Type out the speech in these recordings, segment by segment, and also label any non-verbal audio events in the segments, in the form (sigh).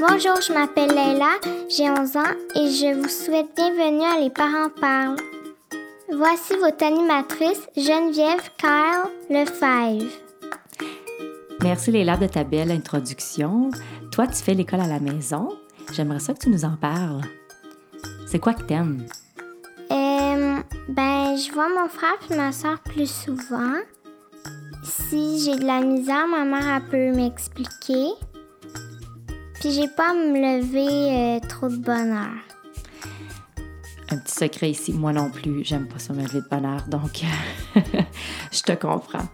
Bonjour, je m'appelle Leila, j'ai 11 ans et je vous souhaite bienvenue à Les Parents Parlent. Voici votre animatrice Geneviève Kyle Lefebvre. Merci Leila de ta belle introduction. Toi, tu fais l'école à la maison. J'aimerais ça que tu nous en parles. C'est quoi que t'aimes? Euh, ben, je vois mon frère et ma soeur plus souvent. Si j'ai de la misère, ma mère elle peut m'expliquer. Puis j'ai pas à me lever euh, trop de bonne heure. Un petit secret ici, moi non plus, j'aime pas ça me lever de bonne heure, donc (laughs) je te comprends.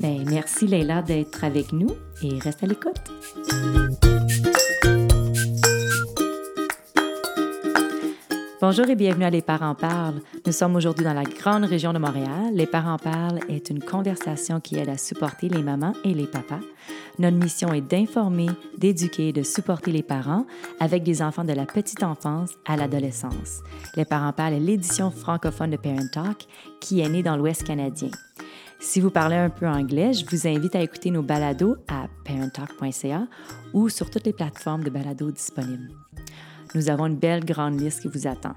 Ben, merci Leila d'être avec nous et reste à l'écoute. Bonjour et bienvenue à Les Parents Parlent. Nous sommes aujourd'hui dans la grande région de Montréal. Les Parents Parlent est une conversation qui aide à supporter les mamans et les papas. Notre mission est d'informer, d'éduquer et de supporter les parents avec des enfants de la petite enfance à l'adolescence. Les Parents Parlent est l'édition francophone de Parent Talk qui est née dans l'Ouest canadien. Si vous parlez un peu anglais, je vous invite à écouter nos balados à parenttalk.ca ou sur toutes les plateformes de balados disponibles. Nous avons une belle grande liste qui vous attend.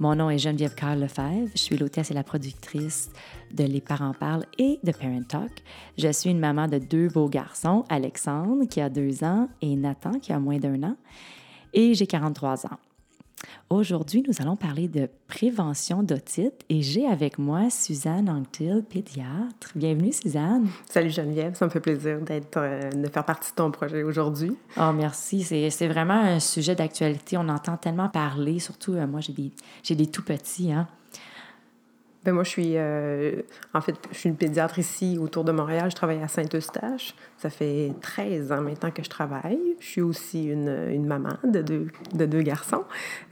Mon nom est Geneviève Carl Lefebvre. Je suis l'hôtesse et la productrice de Les Parents Parlent et de Parent Talk. Je suis une maman de deux beaux garçons, Alexandre qui a deux ans et Nathan qui a moins d'un an. Et j'ai 43 ans. Aujourd'hui, nous allons parler de prévention d'otite et j'ai avec moi Suzanne Anctil, pédiatre. Bienvenue, Suzanne. Salut Geneviève, ça me fait plaisir d'être, euh, de faire partie de ton projet aujourd'hui. Oh, merci. C'est, c'est vraiment un sujet d'actualité. On entend tellement parler, surtout euh, moi, j'ai des, j'ai des tout petits. Hein? Ben moi, je suis, euh, en fait, je suis une pédiatre ici autour de Montréal. Je travaille à Saint-Eustache. Ça fait 13 ans maintenant que je travaille. Je suis aussi une, une maman de deux, de deux garçons.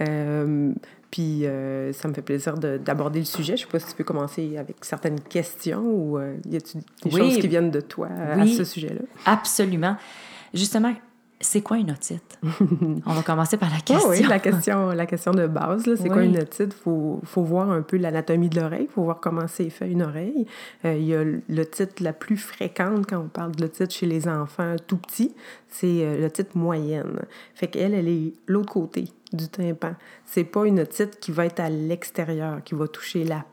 Euh, puis euh, ça me fait plaisir de, d'aborder le sujet. Je ne sais pas si tu peux commencer avec certaines questions ou y a-t-il des Oui. choses qui viennent de toi à ce sujet-là? Absolument. Justement, c'est quoi une otite? (laughs) On va commencer par la question. Ah oui, la question, la question de base, c'est quoi une otite? Il faut, faut voir un peu l'anatomie de l'oreille, il faut voir comment c'est fait une oreille. Euh, il y a l'otite la plus fréquente quand on parle de l'otite chez les enfants tout petits, c'est euh, l'otite moyenne. Fait qu'elle, elle est l'autre côté du tympan. C'est pas une otite qui va être à l'extérieur, qui va toucher la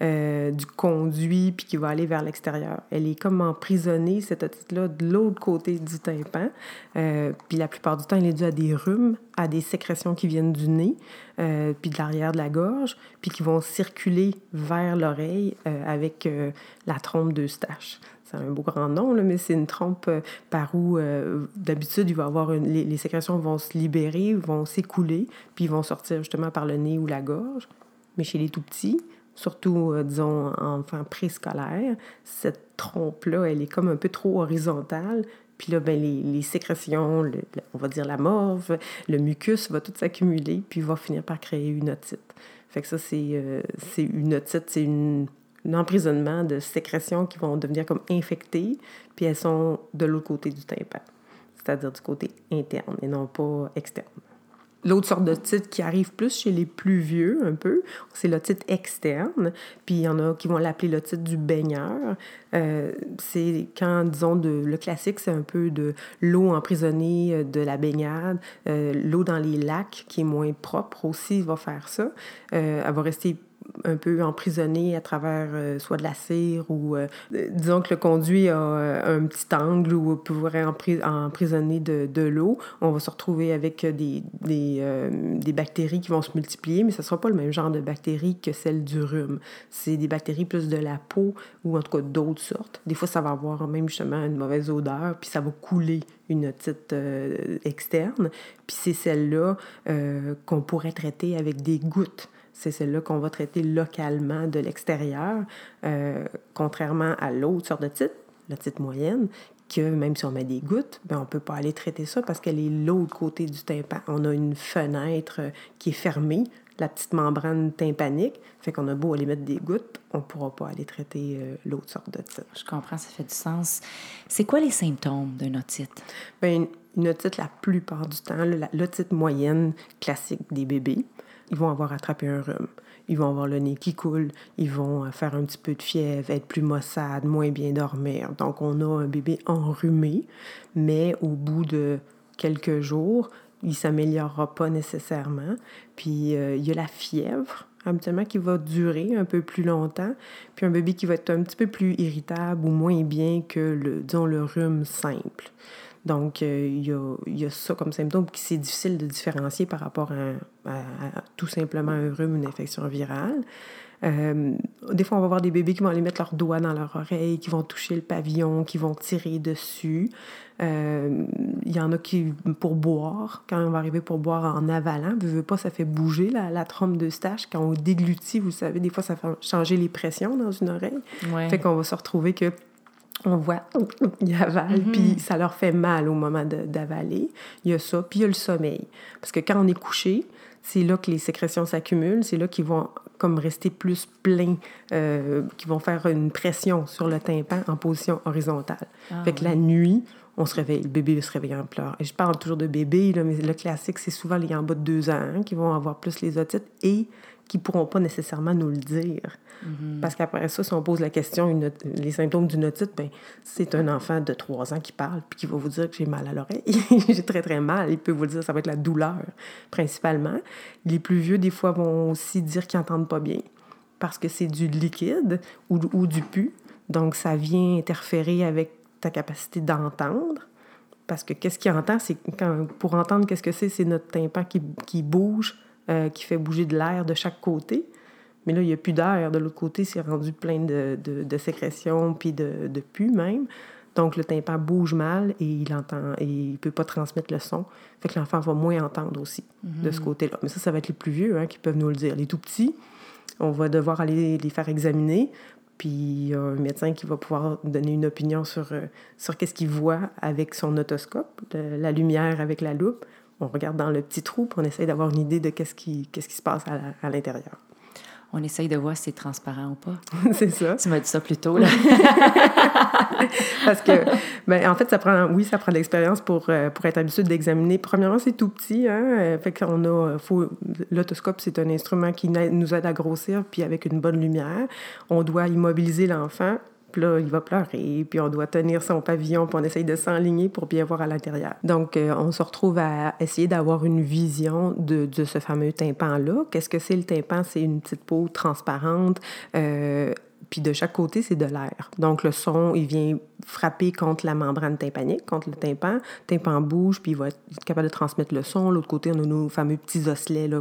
euh, du conduit puis qui va aller vers l'extérieur. Elle est comme emprisonnée, cette otite-là, de l'autre côté du tympan. Euh, puis la plupart du temps, elle est due à des rhumes, à des sécrétions qui viennent du nez, euh, puis de l'arrière de la gorge, puis qui vont circuler vers l'oreille avec la trompe d'Eustache. C'est un beau grand nom, là, mais c'est une trompe par où, d'habitude, il va avoir les, les sécrétions vont se libérer, vont s'écouler, puis vont sortir justement par le nez ou la gorge. Mais chez les tout petits, surtout, euh, disons, enfants préscolaires, cette trompe-là, elle est comme un peu trop horizontale. Puis là, ben, les, sécrétions, on va dire la morve, le mucus va tout s'accumuler, puis va finir par créer une otite. Fait que ça, c'est euh, une otite, c'est un emprisonnement de sécrétions qui vont devenir comme infectées, puis elles sont de l'autre côté du tympan, c'est-à-dire du côté interne et non pas externe. L'autre sorte d'otite qui arrive plus chez les plus vieux, un peu, c'est l'otite externe. Puis il y en a qui vont l'appeler l'otite du baigneur. Euh, c'est quand, disons, de, le classique, c'est un peu de l'eau emprisonnée euh, de la baignade. Euh, l'eau dans les lacs, qui est moins propre aussi, va faire ça. Euh, elle va rester un peu emprisonnée à travers euh, soit de la cire ou euh, disons que le conduit a euh, un petit angle où on pourrait empri- emprisonner de, de l'eau, on va se retrouver avec des, des, des bactéries qui vont se multiplier, mais ce ne sera pas le même genre de bactéries que celle du rhume. C'est des bactéries plus de la peau ou en tout cas d'autres sortes. Des fois, ça va avoir même justement une mauvaise odeur, puis ça va couler une otite externe. Puis c'est celle-là euh, qu'on pourrait traiter avec des gouttes. C'est celle-là qu'on va traiter localement de l'extérieur, euh, contrairement à l'autre sorte de titre, la titre moyenne, que même si on met des gouttes, ben, on ne peut pas aller traiter ça parce qu'elle est l'autre côté du tympan. On a une fenêtre euh, qui est fermée, la petite membrane tympanique, fait qu'on a beau aller mettre des gouttes, on ne pourra pas aller traiter euh, l'autre sorte de titre. Je comprends, ça fait du sens. C'est quoi les symptômes d'une otite? Ben, une otite, la plupart du temps, l'otite moyenne classique des bébés, ils vont avoir attrapé un rhume. ils vont avoir le nez qui coule, ils vont faire un petit peu de fièvre, être plus maussade, moins bien dormir. Donc, on a un bébé enrhumé, mais au bout de quelques jours, il s'améliorera pas nécessairement. Puis, il y a la fièvre habituellement qui va durer un peu plus longtemps, puis un bébé qui va être un petit peu plus irritable ou moins bien que le, disons, le rhume simple. Donc, euh, il, y a, y, a, ça comme symptôme qui c'est difficile de différencier par rapport à, tout simplement un rhume, une infection virale. Euh, des fois, on va voir des bébés qui vont aller mettre leurs doigts dans leur oreille, qui vont toucher le pavillon, qui vont tirer dessus. Euh, il y en a qui, pour boire, quand on va arriver pour boire en avalant, ne veux pas, ça fait bouger la, la trompe de stache. Quand on déglutit, vous savez, des fois, ça fait changer les pressions dans une oreille. Fait qu'on va se retrouver que on voit, (laughs) ils avalent, mm-hmm. puis ça leur fait mal au moment d'avaler. Il y a ça, puis il y a le sommeil. Parce que quand on est couché, c'est là que les sécrétions s'accumulent, c'est là qu'ils vont comme rester plus pleins, euh, qui vont faire une pression sur le tympan en position horizontale. Ah fait que la nuit, on se réveille, le bébé se réveille en pleurs. Et je parle toujours de bébé, mais le classique, c'est souvent les en bas de deux ans hein, qui vont avoir plus les otites et qui ne pourront pas nécessairement nous le dire. Mm-hmm. Parce qu'après ça, si on pose la question, les symptômes d'une otite, ben, c'est un enfant de trois ans qui parle puis qui va vous dire que j'ai mal à l'oreille. (laughs) j'ai très, très mal. Il peut vous le dire, ça va être la douleur, principalement. Les plus vieux, des fois, vont aussi dire qu'ils n'entendent pas bien parce que c'est du liquide ou, ou du pu. Donc, ça vient interférer avec ta capacité d'entendre. Parce que qu'est-ce qu'il entend, c'est quand, pour entendre qu'est-ce que c'est, c'est notre tympan qui, qui bouge, euh, qui fait bouger de l'air de chaque côté. Mais là, il n'y a plus d'air. De l'autre côté, c'est rendu plein de, de, de sécrétions puis de, de pu même. Donc, le tympan bouge mal et il entend et il peut pas transmettre le son. Fait que l'enfant va moins entendre aussi de ce mhm. côté-là. Mais ça, ça va être les plus vieux hein, qui peuvent nous le dire. Les tout petits, on va devoir aller les faire examiner puis il y a un médecin qui va pouvoir donner une opinion sur, euh, sur qu'est-ce qu'il voit avec son otoscope, la lumière avec la loupe. On regarde dans le petit trou, puis on essaye d'avoir une idée de qu'est-ce qui, qu'est-ce qui se passe à l'intérieur on essaye de voir si c'est transparent ou pas. (laughs) c'est ça. Tu m'as dit ça plus tôt, là. (laughs) Parce que, ben, en fait, ça prend, oui, ça prend de l'expérience pour, euh, pour être habitué d'examiner. Premièrement, c'est tout petit, hein. Euh, fait qu'on a, faut, l'autoscope, c'est un instrument qui nous aide à grossir, puis avec une bonne lumière. On doit immobiliser l'enfant là, il va pleurer, puis on doit tenir son pavillon, puis on essaye de s'enligner pour bien voir à l'intérieur. Donc, euh, on se retrouve à essayer d'avoir une vision de, de ce fameux tympan-là. Qu'est-ce que c'est le tympan? C'est une petite peau transparente. Euh, puis de chaque côté, c'est de l'air. Donc, le son, il vient frapper contre la membrane tympanique, contre le tympan. Le tympan bouge, puis il va être capable de transmettre le son. L'autre côté, on a nos fameux petits osselets là,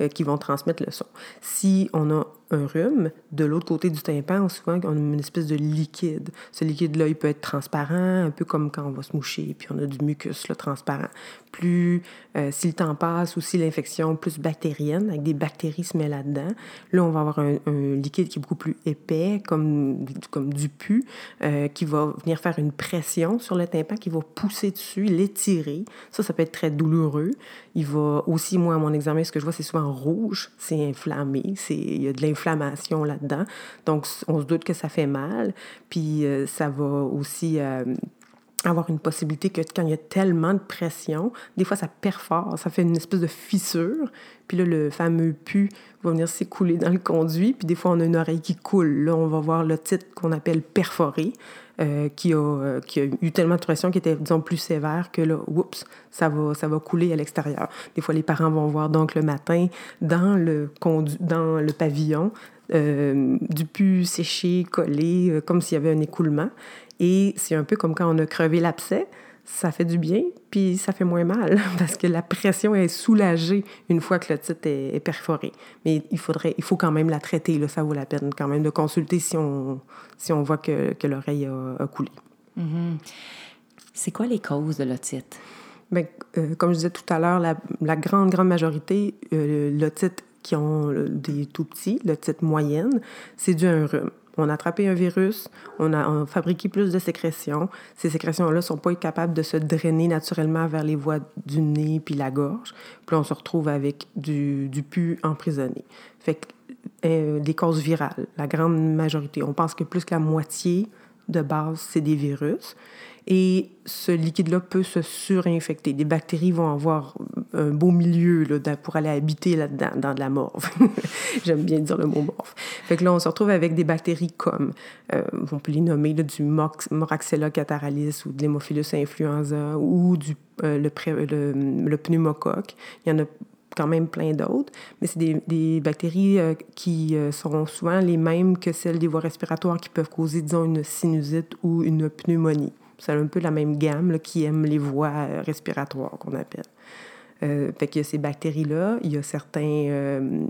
euh, qui vont transmettre le son. Si on a un rhume, de l'autre côté du tympan, souvent, on a une espèce de liquide. Ce liquide-là, il peut être transparent, un peu comme quand on va se moucher, puis on a du mucus là, transparent. Plus, euh, si le temps passe ou si l'infection plus bactérienne, avec des bactéries se met là-dedans, là, on va avoir un, liquide qui est beaucoup plus épais, comme, comme du pu, euh, qui va venir faire une pression sur le tympan, qui va pousser dessus, l'étirer. Ça, ça peut être très douloureux. Il va aussi, moi, à mon examen, ce que je vois, c'est souvent rouge, c'est inflammé, il y a de l'inflammation là-dedans. Donc, on se doute que ça fait mal. Puis, euh, ça va aussi euh, avoir une possibilité que quand il y a tellement de pression, des fois, ça perfore, ça fait une espèce de fissure. Puis là, le fameux pu va venir s'écouler dans le conduit. Puis des fois, on a une oreille qui coule. Là, on va voir le titre qu'on appelle perforé. Euh, qui, a, euh, qui a eu tellement de pression qui était, disons, plus sévère que là, oups, ça va, ça va couler à l'extérieur. Des fois, les parents vont voir donc le matin dans le, dans le pavillon euh, du pu séché, collé, comme s'il y avait un écoulement. Et c'est un peu comme quand on a crevé l'abcès ça fait du bien, puis ça fait moins mal, (laughs) parce que la pression est soulagée une fois que le titre est, perforé. Mais il, faudrait, il faut quand même la traiter, là, ça vaut la peine quand même de consulter si on, si on voit que, que l'oreille a, coulé. Mm-hmm. C'est quoi les causes de l'otite? Bien, euh, comme je disais tout à l'heure, la, la, grande, grande majorité, euh, l'otite qui ont des tout petits, l'otite moyenne, c'est dû à un rhume on a attrapé un virus, on a, fabriqué plus de sécrétions. Ces sécrétions-là sont pas capables de se drainer naturellement vers les voies du nez puis la gorge. Puis on se retrouve avec du, du pu emprisonné. Fait que euh, des causes virales, la grande majorité. On pense que plus que la moitié de base, c'est des virus. Et ce liquide-là peut se surinfecter. Des bactéries vont avoir un beau milieu là, pour aller habiter là-dedans, dans de la morve. (laughs) J'aime bien dire le mot morve. Fait que là, on se retrouve avec des bactéries comme, euh, on peut les nommer du Moraxella cataralis ou de l'Hémophilus influenza ou du, euh, le, pneumocoque. Il y en a quand même plein d'autres, mais c'est des, bactéries euh, qui sont souvent les mêmes que celles des voies respiratoires qui peuvent causer, disons, une sinusite ou une pneumonie. C'est un peu la même gamme qui aime les voies euh, respiratoires qu'on appelle. Euh, fait qu'il y a ces bactéries-là, il y a certains, euh,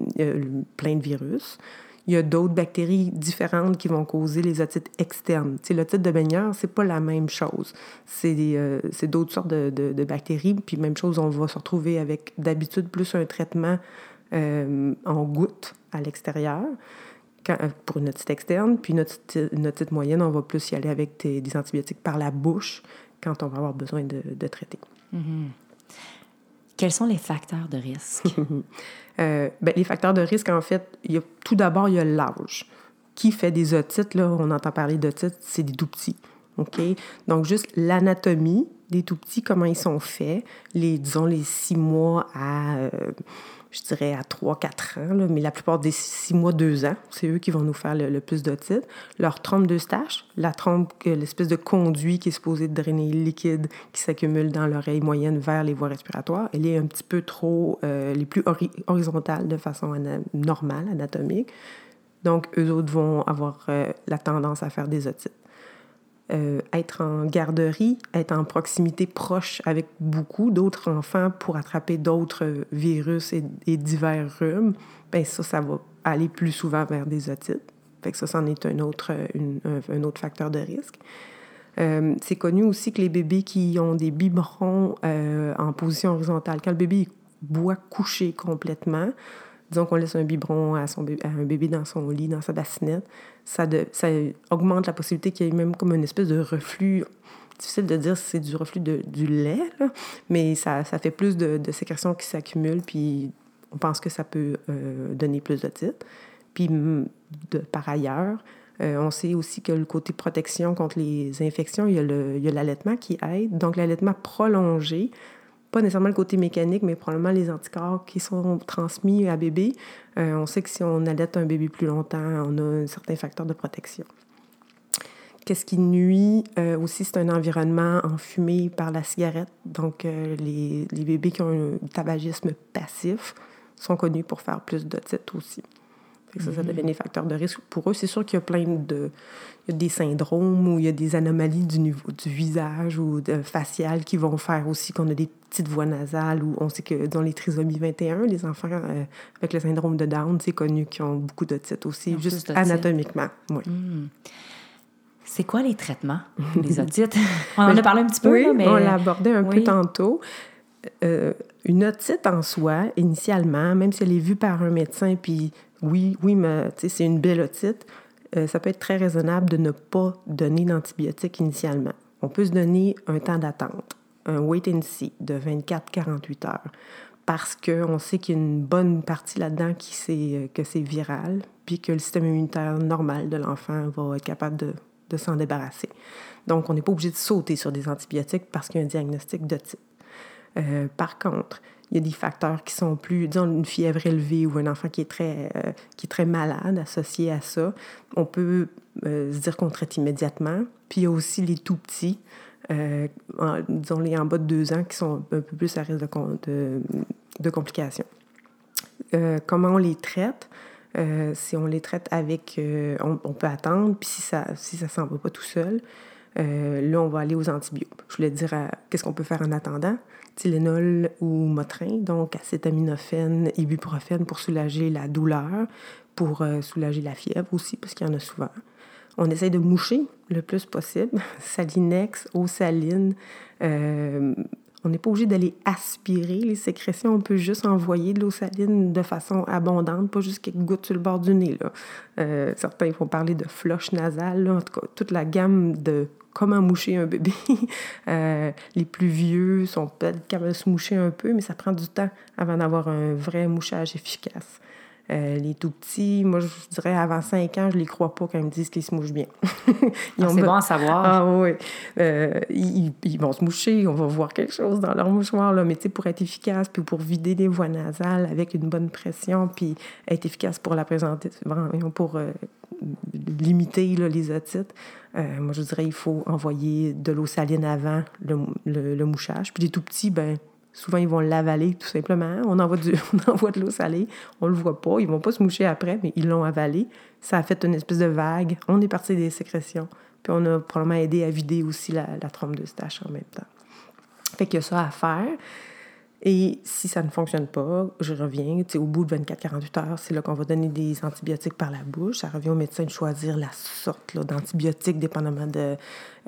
plein de virus. Il y a d'autres bactéries différentes qui vont causer les otites externes. Tu l'otite de baigneur, c'est pas la même chose. C'est d'autres sortes de, de, bactéries. Puis même chose, on va se retrouver avec d'habitude plus un traitement en goutte à l'extérieur. Pour une otite externe. Puis notre, otite moyenne, on va plus y aller avec des, antibiotiques par la bouche quand on va avoir besoin de, traiter. Mm-hmm. Quels sont les facteurs de risque? (laughs) euh, ben, les facteurs de risque, en fait, il y a, tout d'abord, il y a l'âge. Qui fait des otites, là, on entend parler d'otites, c'est des tout petits. OK? Donc, juste l'anatomie des tout petits, comment ils sont faits, les, disons, les six mois à... Euh, je dirais, à 3-4 ans, mais la plupart des 6 mois, 2 ans, c'est eux qui vont nous faire le, plus d'otites. Leur trompe de stache, la trompe, l'espèce de conduit qui est supposé drainer le liquide qui s'accumule dans l'oreille moyenne vers les voies respiratoires, elle est un petit peu trop, euh, les plus horizontales de façon normale, anatomique. Donc, eux autres vont avoir euh, la tendance à faire des otites. Euh, être en garderie, être en proximité proche avec beaucoup d'autres enfants pour attraper d'autres virus et, divers rhumes, ben ça, ça va aller plus souvent vers des otites. Fait que ça, c'en est un autre, un, autre facteur de risque. Euh, c'est connu aussi que les bébés qui ont des biberons euh, en position horizontale, quand le bébé boit couché complètement, disons qu'on laisse un biberon à, son à un bébé dans son lit, dans sa bassinette, ça, ça augmente la possibilité qu'il y ait même comme une espèce de reflux. Difficile de dire si c'est du reflux de, du lait, mais ça, ça, fait plus de, de sécrétions qui s'accumulent, puis on pense que ça peut euh, donner plus de titres. Puis de, par ailleurs, euh, on sait aussi que le côté protection contre les infections, il y a l'allaitement qui aide. Donc l'allaitement prolongé pas nécessairement le côté mécanique, mais probablement les anticorps qui sont transmis à bébé. Euh, on sait que si on allait un bébé plus longtemps, on a un certain facteur de protection. Qu'est-ce qui nuit euh, aussi, c'est un environnement enfumé par la cigarette. Donc, euh, les, les, bébés qui ont un tabagisme passif sont connus pour faire plus d'otites aussi ça, ça devient des facteurs de risque pour eux. C'est sûr qu'il y a plein de... Il y a des syndromes ou il y a des anomalies du niveau du visage ou de, facial qui vont faire aussi qu'on a des petites voix nasales ou on sait que dans les trisomies 21, les enfants euh, avec le syndrome de Down, c'est connu qu'ils ont beaucoup de titres aussi, juste anatomiquement. Oui. Hmm. C'est quoi les traitements des (laughs) otites? on en a parlé un petit peu, oui, mais... on l'a abordé un peu tantôt. Euh, une otite en soi, initialement, même si elle est vue par un médecin, puis oui, oui, mais c'est une belle otite, euh, ça peut être très raisonnable de ne pas donner d'antibiotiques initialement. On peut se donner un temps d'attente, un wait and see de 24-48 heures, parce qu'on sait qu'il y a une bonne partie là-dedans qui euh, que c'est viral, puis que le système immunitaire normal de l'enfant va être capable de, de s'en débarrasser. Donc, on n'est pas obligé de sauter sur des antibiotiques parce qu'il y a un diagnostic d'otite. Euh, par contre, il y a des facteurs qui sont plus, disons, une fièvre élevée ou un enfant qui est très, euh, qui est très malade associé à ça. On peut euh, se dire qu'on traite immédiatement. Puis il y a aussi les tout petits, disons les en bas de deux ans, qui sont un peu plus à risque de, de, complications. comment on les traite? si on les traite avec, on, peut attendre, puis si ça si ça s'en va pas tout seul, là, on va aller aux antibiotiques. Je voulais dire qu'est-ce qu'on peut faire en attendant? Tylenol ou Motrin, donc acétaminophène, ibuprofène pour soulager la douleur, pour euh, soulager la fièvre aussi, parce qu'il y en a souvent. On essaye de moucher le plus possible. (laughs) Salinex, eau saline. Euh, on n'est pas obligé d'aller aspirer les sécrétions. On peut juste envoyer de l'eau saline de façon abondante, pas juste quelques gouttes sur le bord du nez. Là. Euh, certains vont parler de floche nasale. En tout cas, toute la gamme de comment moucher un bébé. (laughs) Euh, les plus vieux sont peut-être capables de se moucher un peu, mais ça prend du temps avant d'avoir un vrai mouchage efficace. Euh, les tout petits, moi, je dirais avant 5 ans, je les crois pas quand ils me disent qu'ils se mouchent bien. (laughs) Ah, c'est bon à savoir. Ah oui. Euh, ils, ils, vont se moucher, on va voir quelque chose dans leur mouchoir, là. Mais tu sais, pour être efficace, puis pour vider les voies nasales avec une bonne pression, puis être efficace pour la présenter, pour euh, limiter là, les otites, moi, je dirais il faut envoyer de l'eau saline avant le, le, le, mouchage. Puis les tout petits, ben Souvent, ils vont l'avaler tout simplement. On envoie, du, (laughs) on envoie de l'eau salée, on le voit pas. Ils vont pas se moucher après, mais ils l'ont avalé. Ça a fait une espèce de vague. On est parti des sécrétions. Puis on a probablement aidé à vider aussi la, la trompe de stache en même temps. Fait qu'il y a ça à faire. Et si ça ne fonctionne pas, je reviens, au bout de 24-48 heures, c'est là qu'on va donner des antibiotiques par la bouche. Ça revient au médecin de choisir la sorte d'antibiotiques, dépendamment de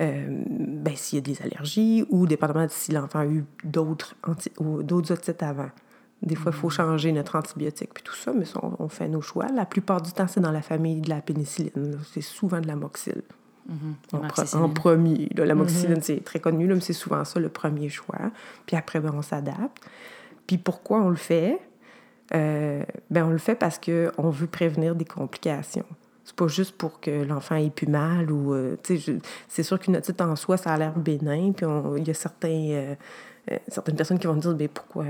euh, ben, s'il y a des allergies ou dépendamment de si l'enfant a eu d'autres otites avant. Des fois, il faut mm. changer notre antibiotique, puis tout ça, mais on, fait nos choix. La plupart du temps, c'est dans la famille de la pénicilline. C'est souvent de la moxile. Mm-hmm. en, premier. la mm-hmm. moxicilline, c'est très connu, mais c'est souvent ça le premier choix. Puis après, ben, on s'adapte. Puis pourquoi on le fait? Euh, ben, on le fait parce qu'on veut prévenir des complications. C'est pas juste pour que l'enfant ait plus mal ou... Euh, c'est sûr qu'une otite en soi, ça a l'air bénin, puis il y a certains, euh, certaines personnes qui vont dire ben, pourquoi,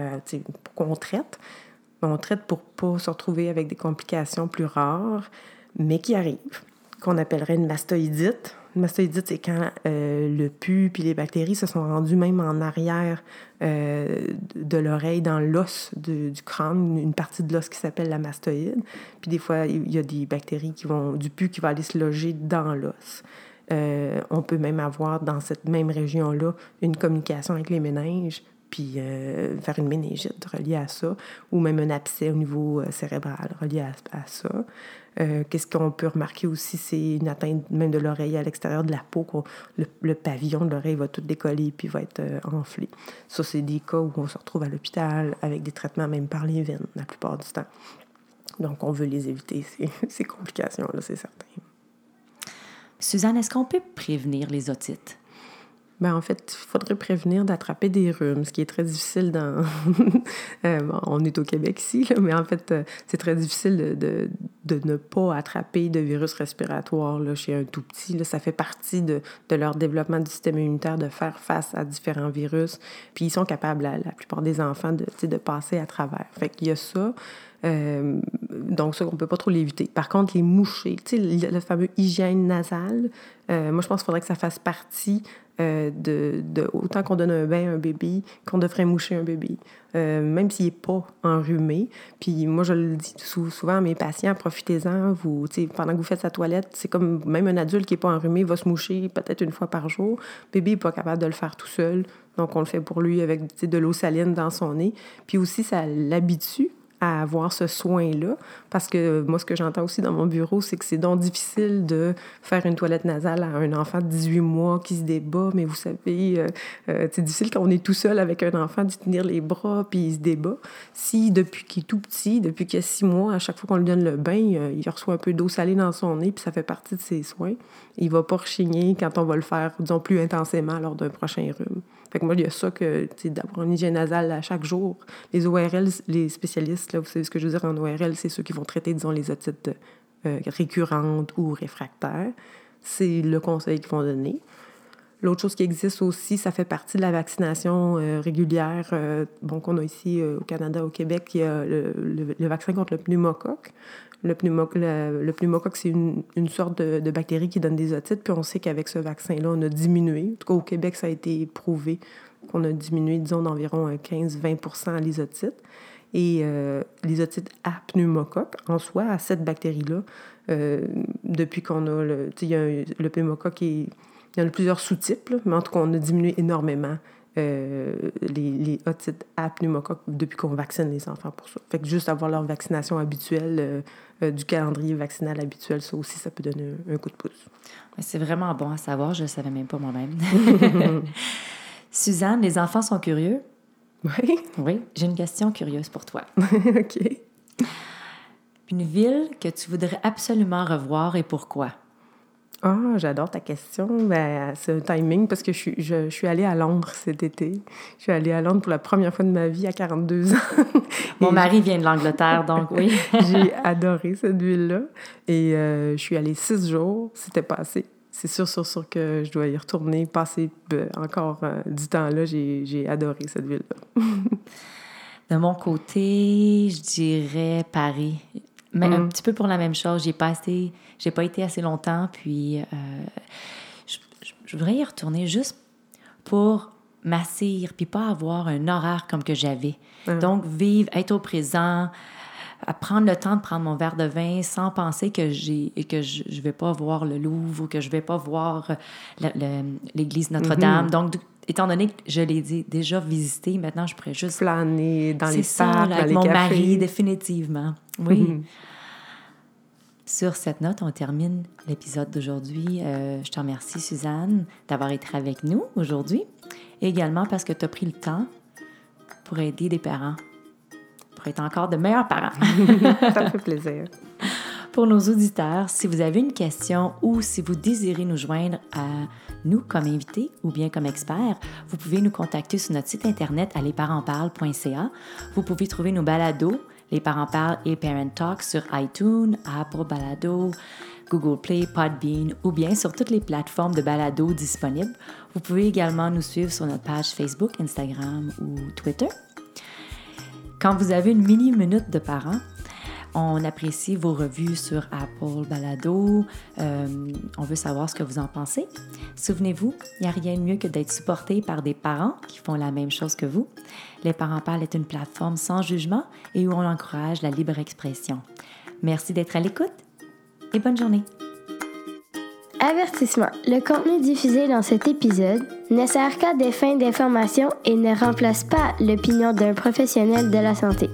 pourquoi on traite? Ben, on traite pour pas se retrouver avec des complications plus rares, mais qui arrivent qu'on appellerait une mastoïdite. Une mastoïdite, c'est quand euh, le pus puis les bactéries se sont rendus même en arrière euh, de l'oreille, dans l'os du crâne, une partie de l'os qui s'appelle la mastoïde. Puis des fois, il y a des bactéries qui vont, du pus qui va aller se loger dans l'os. Euh, on peut même avoir dans cette même région-là une communication avec les méninges, puis faire une méningite reliée à ça, ou même un abcès au niveau cérébral relié à, à ça. Euh, qu'est-ce qu'on peut remarquer aussi, c'est une atteinte même de l'oreille à l'extérieur de la peau, le, pavillon de l'oreille va tout décoller puis va être euh, enflé. Ça, c'est des cas où on se retrouve à l'hôpital avec des traitements même par les veines la plupart du temps. Donc, on veut les éviter, ces, (laughs) ces complications-là, c'est certain. Suzanne, est-ce qu'on peut prévenir les otites? Ben, en fait, il faudrait prévenir d'attraper des rhumes, ce qui est très difficile dans... (laughs) Euh, on est au Québec ici, mais en fait, euh, c'est très difficile de, de, ne pas attraper de virus respiratoire là, chez un tout petit. Là. Ça fait partie de, de, leur développement du système immunitaire de faire face à différents virus. Puis ils sont capables, la, la plupart des enfants, de, de passer à travers. Fait qu'il y a ça. Euh, donc, ça, on ne peut pas trop l'éviter. Par contre, les mouchés, tu sais, le, fameux hygiène nasale, euh, moi, je pense qu'il faudrait que ça fasse partie euh, de, autant qu'on donne un bain à un bébé, qu'on devrait moucher un bébé, même s'il n'est pas enrhumé. Puis moi, je le dis souvent à mes patients, profitez-en. Vous, pendant que vous faites sa toilette, c'est comme même un adulte qui n'est pas enrhumé va se moucher peut-être une fois par jour. Le bébé n'est pas capable de le faire tout seul. Donc, on le fait pour lui avec de l'eau saline dans son nez. Puis aussi, ça l'habitue à avoir ce soin-là. Parce que moi, ce que j'entends aussi dans mon bureau, c'est que c'est donc difficile de faire une toilette nasale à un enfant de 18 mois qui se débat. Mais vous savez, euh, euh, c'est difficile quand on est tout seul avec un enfant d'y tenir les bras puis il se débat. Si depuis qu'il est tout petit, depuis qu'il a six mois, à chaque fois qu'on lui donne le bain, euh, il reçoit un peu d'eau salée dans son nez puis ça fait partie de ses soins, il va pas rechigner quand on va le faire, disons, plus intensément lors d'un prochain rhume. Fait que moi, il y a ça que, d'avoir une hygiène nasale à chaque jour. Les ORL, les spécialistes, là, vous savez ce que je veux dire en ORL, c'est ceux qui vont traiter, disons, les otites euh, récurrentes ou réfractaires. C'est le conseil qu'ils vont donner. L'autre chose qui existe aussi, ça fait partie de la vaccination euh, régulière euh, bon, qu'on a ici au Canada, au Québec. Il y a le, vaccin contre le pneumocoque. Le, pneumocoque, c'est une, sorte de, bactérie qui donne des otites. Puis on sait qu'avec ce vaccin-là, on a diminué. En tout cas, au Québec, ça a été prouvé qu'on a diminué, disons, d'environ 15-20 les otites. Et euh, les otites à pneumocoque, en soi, à cette bactérie-là, euh, depuis qu'on a le. Il y a le pneumocoque, il y en a plusieurs sous-types, mais en tout cas, on a diminué énormément euh, les, les, otites à pneumocoque depuis qu'on vaccine les enfants pour ça. Fait que juste avoir leur vaccination habituelle euh, euh, du calendrier vaccinal habituel, ça aussi, ça peut donner un, coup de pouce. C'est vraiment bon à savoir, je ne savais même pas moi-même. (laughs) (laughs) Suzanne, les enfants sont curieux? Oui. Oui, j'ai une question curieuse pour toi. (laughs) OK. Une ville que tu voudrais absolument revoir et pourquoi? Ah, j'adore ta question. Ben, c'est un timing parce que je suis, je, suis allée à Londres cet été. Je suis allée à Londres pour la première fois de ma vie à 42 ans. Mon mari vient de l'Angleterre, donc oui. (laughs) J'ai adoré cette ville-là. Et euh, je suis allée six jours. C'était pas assez. C'est sûr, sûr, sûr que je dois y retourner, passer ben, encore euh, du temps là. J'ai adoré cette ville-là. (laughs) de mon côté, je dirais Paris. Mais un mm. petit peu pour la même chose. J'ai pas pas été assez longtemps, puis euh, je, voudrais y retourner juste pour m'assire, puis pas avoir un horaire comme que j'avais. Donc, vivre, être au présent, prendre le temps de prendre mon verre de vin sans penser que j'ai que je, ne vais pas voir le Louvre ou que je vais pas voir l'église Notre-Dame. Mm-hmm. Donc, étant donné que je l'ai dit, déjà visité, maintenant je pourrais juste planer dans les parcs, avec mon mari, définitivement. Oui. Mhm. Sur cette note, on termine l'épisode d'aujourd'hui. Euh, je te remercie, Suzanne, d'avoir été avec nous aujourd'hui. également parce que tu as pris le temps pour aider des parents, pour être encore de meilleurs parents. (laughs) Ça me fait plaisir. Pour nos auditeurs, si vous avez une question ou si vous désirez nous joindre à nous comme invités ou bien comme experts, vous pouvez nous contacter sur notre site internet à lesparentsparlent.ca. Vous pouvez trouver nos balados, Les Parents Parlent et Parent Talk sur iTunes, Apple Balado, Google Play, Podbean ou bien sur toutes les plateformes de balado disponibles. Vous pouvez également nous suivre sur notre page Facebook, Instagram ou Twitter. Quand vous avez une mini-minute de parents, on apprécie vos revues sur Apple Balado. Euh, on veut savoir ce que vous en pensez. Souvenez-vous, il n'y a rien de mieux que d'être supporté par des parents qui font la même chose que vous. Les Parents Parlent est une plateforme sans jugement et où on encourage la libre expression. Merci d'être à l'écoute et bonne journée. Avertissement. Le contenu diffusé dans cet épisode ne sert qu'à des fins d'information et ne remplace pas l'opinion d'un professionnel de la santé.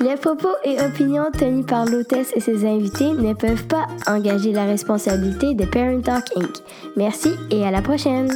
Les propos et opinions tenus par l'hôtesse et ses invités ne peuvent pas engager la responsabilité de Parent Talk Inc. Merci et à la prochaine!